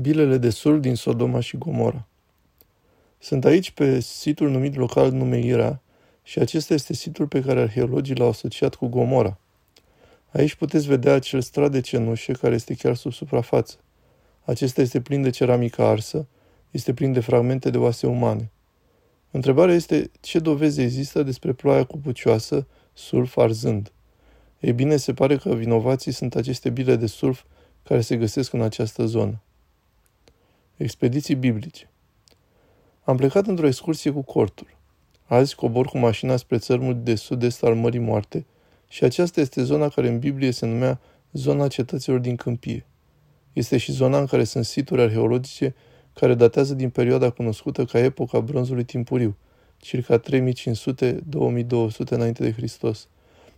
Bilele de sul din Sodoma și Gomora. Sunt aici pe situl numit local Numeira și acesta este situl pe care arheologii l-au asociat cu Gomora. Aici puteți vedea acel strat de cenușă care este chiar sub suprafață. Acesta este plin de ceramică arsă, este plin de fragmente de oase umane. Întrebarea este ce dovezi există despre ploaia cupucioasă, sulf arzând. Ei bine, se pare că vinovații sunt aceste bile de sulf care se găsesc în această zonă. Expediții biblice. Am plecat într-o excursie cu cortul. Azi cobor cu mașina spre țărmul de sud-est al Mării Moarte și aceasta este zona care în Biblie se numea zona cetăților din câmpie. Este și zona în care sunt situri arheologice care datează din perioada cunoscută ca epoca bronzului timpuriu, circa 3500-2200 înainte de Hristos,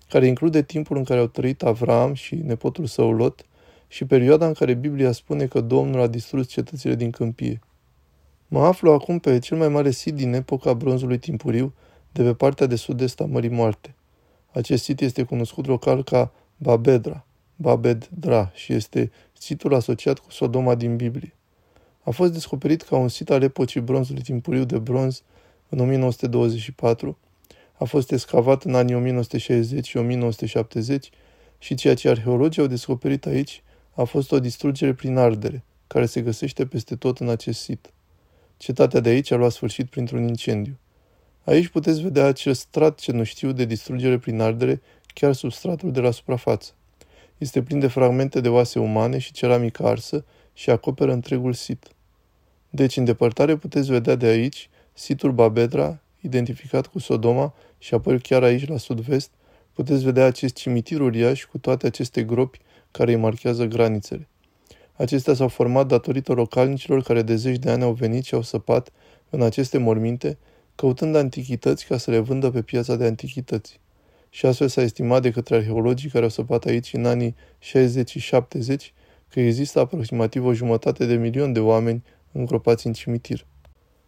care include timpul în care au trăit Avram și nepotul său Lot, și perioada în care Biblia spune că Domnul a distrus cetățile din câmpie. Mă aflu acum pe cel mai mare sit din epoca bronzului timpuriu, de pe partea de sud-est a Mării Moarte. Acest sit este cunoscut local ca Babedra, Babedra și este situl asociat cu Sodoma din Biblie. A fost descoperit ca un sit al epocii bronzului timpuriu de bronz în 1924, a fost excavat în anii 1960 și 1970 și ceea ce arheologii au descoperit aici a fost o distrugere prin ardere, care se găsește peste tot în acest sit. Cetatea de aici a luat sfârșit printr-un incendiu. Aici puteți vedea acel strat ce nu știu de distrugere prin ardere chiar sub stratul de la suprafață. Este plin de fragmente de oase umane și ceramică arsă și acoperă întregul sit. Deci, în depărtare puteți vedea de aici situl Babedra, identificat cu Sodoma, și apoi chiar aici, la sud-vest, puteți vedea acest cimitir uriaș cu toate aceste gropi care îi marchează granițele. Acestea s-au format datorită localnicilor care de zeci de ani au venit și au săpat în aceste morminte, căutând antichități ca să le vândă pe piața de antichități. Și astfel s-a estimat de către arheologii care au săpat aici în anii 60 și 70 că există aproximativ o jumătate de milion de oameni îngropați în cimitir.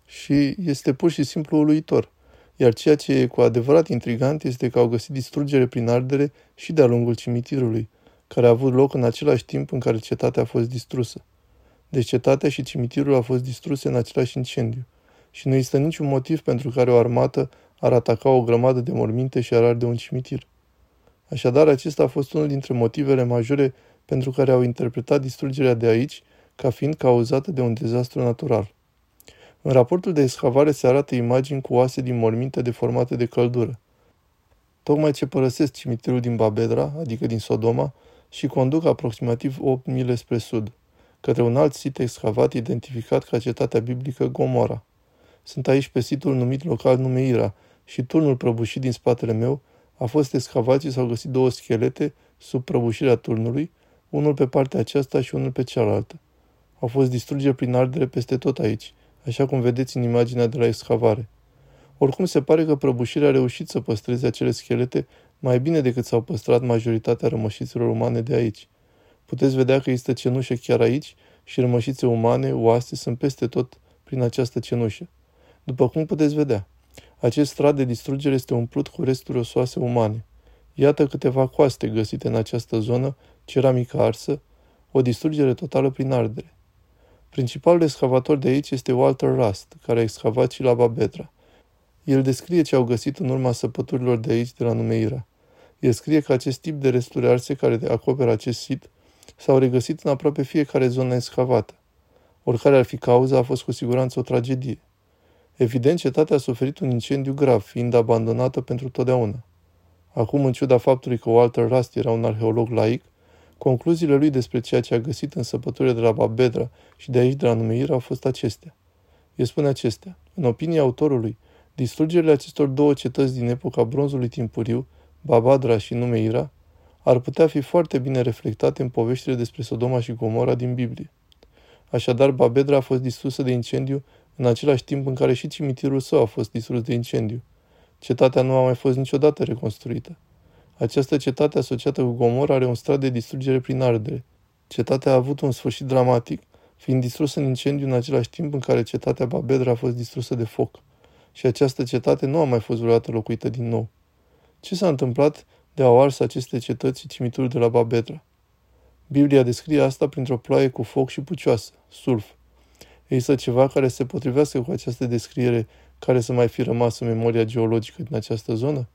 Și este pur și simplu uluitor. Iar ceea ce e cu adevărat intrigant este că au găsit distrugere prin ardere și de-a lungul cimitirului – care a avut loc în același timp în care cetatea a fost distrusă. Deci cetatea și cimitirul au fost distruse în același incendiu și nu există niciun motiv pentru care o armată ar ataca o grămadă de morminte și ar arde un cimitir. Așadar, acesta a fost unul dintre motivele majore pentru care au interpretat distrugerea de aici ca fiind cauzată de un dezastru natural. În raportul de excavare se arată imagini cu oase din morminte deformate de căldură. Tocmai ce părăsesc cimitirul din Babedra, adică din Sodoma, și conduc aproximativ 8 mile spre sud, către un alt sit excavat identificat ca cetatea biblică Gomora. Sunt aici pe situl numit local Numeira și turnul prăbușit din spatele meu a fost excavat și s-au găsit două schelete sub prăbușirea turnului, unul pe partea aceasta și unul pe cealaltă. Au fost distrugeri prin ardere peste tot aici, așa cum vedeți în imaginea de la excavare. Oricum se pare că prăbușirea a reușit să păstreze acele schelete mai bine decât s-au păstrat majoritatea rămășițelor umane de aici. Puteți vedea că există cenușă chiar aici și rămășițe umane, oase, sunt peste tot prin această cenușă. După cum puteți vedea, acest strat de distrugere este umplut cu resturi osoase umane. Iată câteva coaste găsite în această zonă, ceramică arsă, o distrugere totală prin ardere. Principalul excavator de aici este Walter Rust, care a excavat și la Babetra. El descrie ce au găsit în urma săpăturilor de aici, de la Numeira. El scrie că acest tip de resturi arse care acoperă acest sit s-au regăsit în aproape fiecare zonă excavată. Oricare ar fi cauza, a fost cu siguranță o tragedie. Evident, cetatea a suferit un incendiu grav, fiind abandonată pentru totdeauna. Acum, în ciuda faptului că Walter Rust era un arheolog laic, concluziile lui despre ceea ce a găsit în săpăturile de la Babedra și de aici de la Numeira au fost acestea. El spune acestea. În opinia autorului, distrugerile acestor două cetăți din epoca bronzului timpuriu Babadra și Numeira, ar putea fi foarte bine reflectate în poveștile despre Sodoma și Gomora din Biblie. Așadar, Babedra a fost distrusă de incendiu în același timp în care și cimitirul său a fost distrus de incendiu. Cetatea nu a mai fost niciodată reconstruită. Această cetate asociată cu Gomora are un strat de distrugere prin ardere. Cetatea a avut un sfârșit dramatic, fiind distrusă în incendiu în același timp în care cetatea Babedra a fost distrusă de foc. Și această cetate nu a mai fost vreodată locuită din nou. Ce s-a întâmplat de au ars aceste cetăți și cimiturul de la Babetra? Biblia descrie asta printr-o ploaie cu foc și pucioasă, sulf. Există ceva care se potrivească cu această descriere care să mai fi rămas în memoria geologică din această zonă?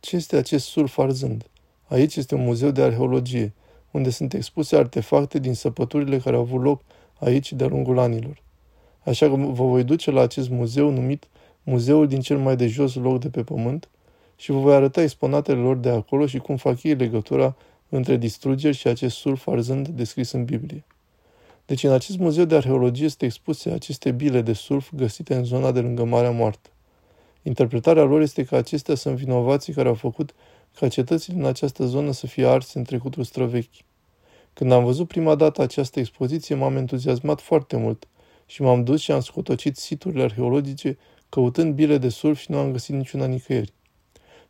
Ce este acest sulf arzând? Aici este un muzeu de arheologie, unde sunt expuse artefacte din săpăturile care au avut loc aici de-a lungul anilor. Așa că vă voi duce la acest muzeu numit Muzeul din cel mai de jos loc de pe pământ și vă voi arăta exponatele lor de acolo și cum fac ei legătura între distrugeri și acest sulf arzând descris în Biblie. Deci în acest muzeu de arheologie este expuse aceste bile de sulf găsite în zona de lângă Marea Moartă. Interpretarea lor este că acestea sunt vinovații care au făcut ca cetățile în această zonă să fie arse în trecutul străvechi. Când am văzut prima dată această expoziție, m-am entuziasmat foarte mult și m-am dus și am scotocit siturile arheologice căutând bile de sulf și nu am găsit niciuna nicăieri.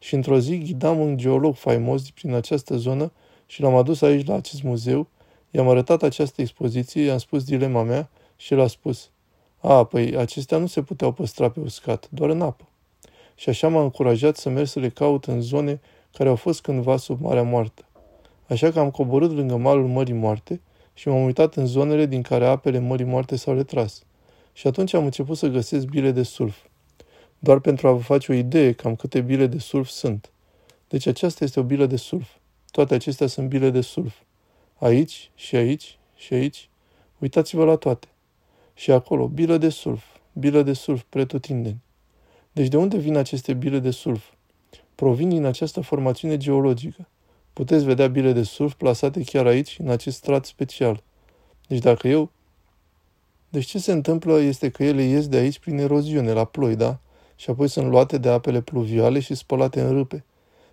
Și într-o zi ghidam un geolog faimos prin această zonă și l-am adus aici la acest muzeu, i-am arătat această expoziție, i-am spus dilema mea și el a spus, a, păi acestea nu se puteau păstra pe uscat, doar în apă. Și așa m-a încurajat să merg să le caut în zone care au fost cândva sub Marea Moartă. Așa că am coborât lângă malul Mării Moarte și m-am uitat în zonele din care apele Mării Moarte s-au retras. Și atunci am început să găsesc bile de sulf. Doar pentru a vă face o idee cam câte bile de sulf sunt. Deci aceasta este o bilă de sulf. Toate acestea sunt bile de sulf. Aici și aici și aici. Uitați-vă la toate. Și acolo, bilă de sulf, bilă de sulf pretutindeni. Deci de unde vin aceste bile de sulf? Provin din această formațiune geologică. Puteți vedea bile de sulf plasate chiar aici, în acest strat special. Deci dacă eu... Deci ce se întâmplă este că ele ies de aici prin eroziune, la ploi, da? Și apoi sunt luate de apele pluviale și spălate în râpe.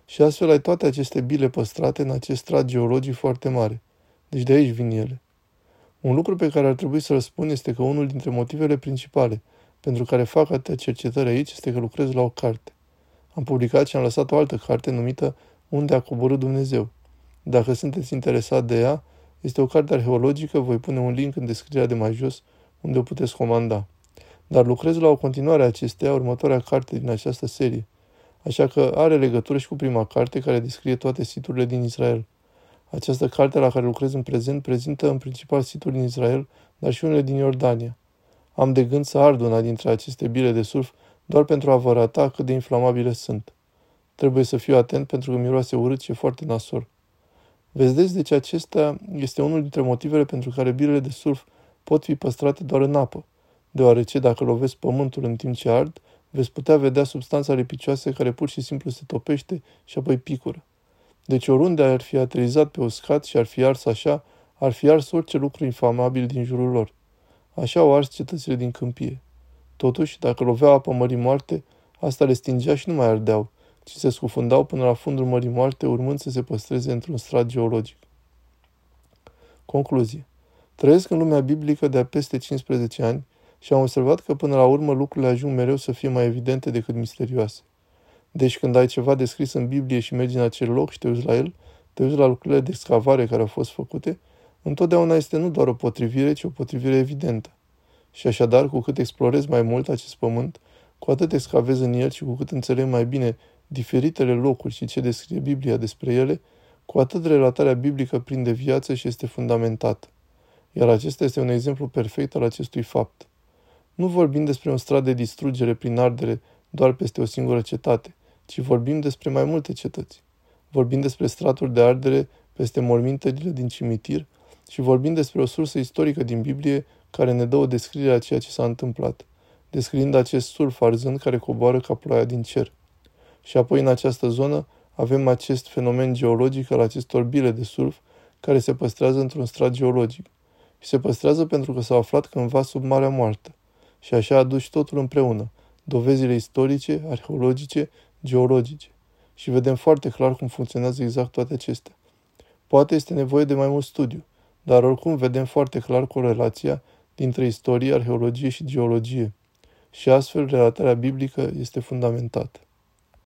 Și astfel ai toate aceste bile păstrate în acest strat geologic foarte mare. Deci de aici vin ele. Un lucru pe care ar trebui să-l spun este că unul dintre motivele principale pentru care fac atâtea cercetări aici este că lucrez la o carte. Am publicat și am lăsat o altă carte numită Unde a coborât Dumnezeu. Dacă sunteți interesat de ea, este o carte arheologică, voi pune un link în descrierea de mai jos, unde o puteți comanda. Dar lucrez la o continuare a acesteia, următoarea carte din această serie. Așa că are legătură și cu prima carte care descrie toate siturile din Israel. Această carte la care lucrez în prezent prezintă în principal situri din Israel, dar și unele din Iordania. Am de gând să ard una dintre aceste bile de sulf doar pentru a vă arăta cât de inflamabile sunt. Trebuie să fiu atent pentru că miroase urât și e foarte nasol. Vedeți, deci acesta este unul dintre motivele pentru care bilele de sulf pot fi păstrate doar în apă, deoarece dacă lovesc pământul în timp ce ard, veți putea vedea substanța lipicioasă care pur și simplu se topește și apoi picură. Deci oriunde ar fi aterizat pe uscat și ar fi ars așa, ar fi ars orice lucru infamabil din jurul lor. Așa au ars cetățile din câmpie. Totuși, dacă loveau apă mării moarte, asta le stingea și nu mai ardeau, ci se scufundau până la fundul mării moarte, urmând să se păstreze într-un strat geologic. Concluzie. Trăiesc în lumea biblică de-a peste 15 ani și am observat că până la urmă lucrurile ajung mereu să fie mai evidente decât misterioase. Deci când ai ceva descris în Biblie și mergi în acel loc și te uiți la el, te uiți la lucrurile de excavare care au fost făcute, întotdeauna este nu doar o potrivire, ci o potrivire evidentă. Și așadar, cu cât explorezi mai mult acest pământ, cu atât excavezi în el și cu cât înțelegi mai bine diferitele locuri și ce descrie Biblia despre ele, cu atât relatarea biblică prinde viață și este fundamentată. Iar acesta este un exemplu perfect al acestui fapt. Nu vorbim despre un strat de distrugere prin ardere doar peste o singură cetate, ci vorbim despre mai multe cetăți. Vorbim despre straturi de ardere peste mormintele din cimitir și vorbim despre o sursă istorică din Biblie care ne dă o descriere a ceea ce s-a întâmplat, descriind acest sulf arzând care coboară ca ploaia din cer. Și apoi în această zonă avem acest fenomen geologic al acestor bile de sulf care se păstrează într-un strat geologic. Și se păstrează pentru că s-au aflat cândva sub Marea Moartă. Și așa aduci totul împreună, dovezile istorice, arheologice, geologice. Și vedem foarte clar cum funcționează exact toate acestea. Poate este nevoie de mai mult studiu, dar oricum vedem foarte clar corelația dintre istorie, arheologie și geologie. Și astfel, relatarea biblică este fundamentată.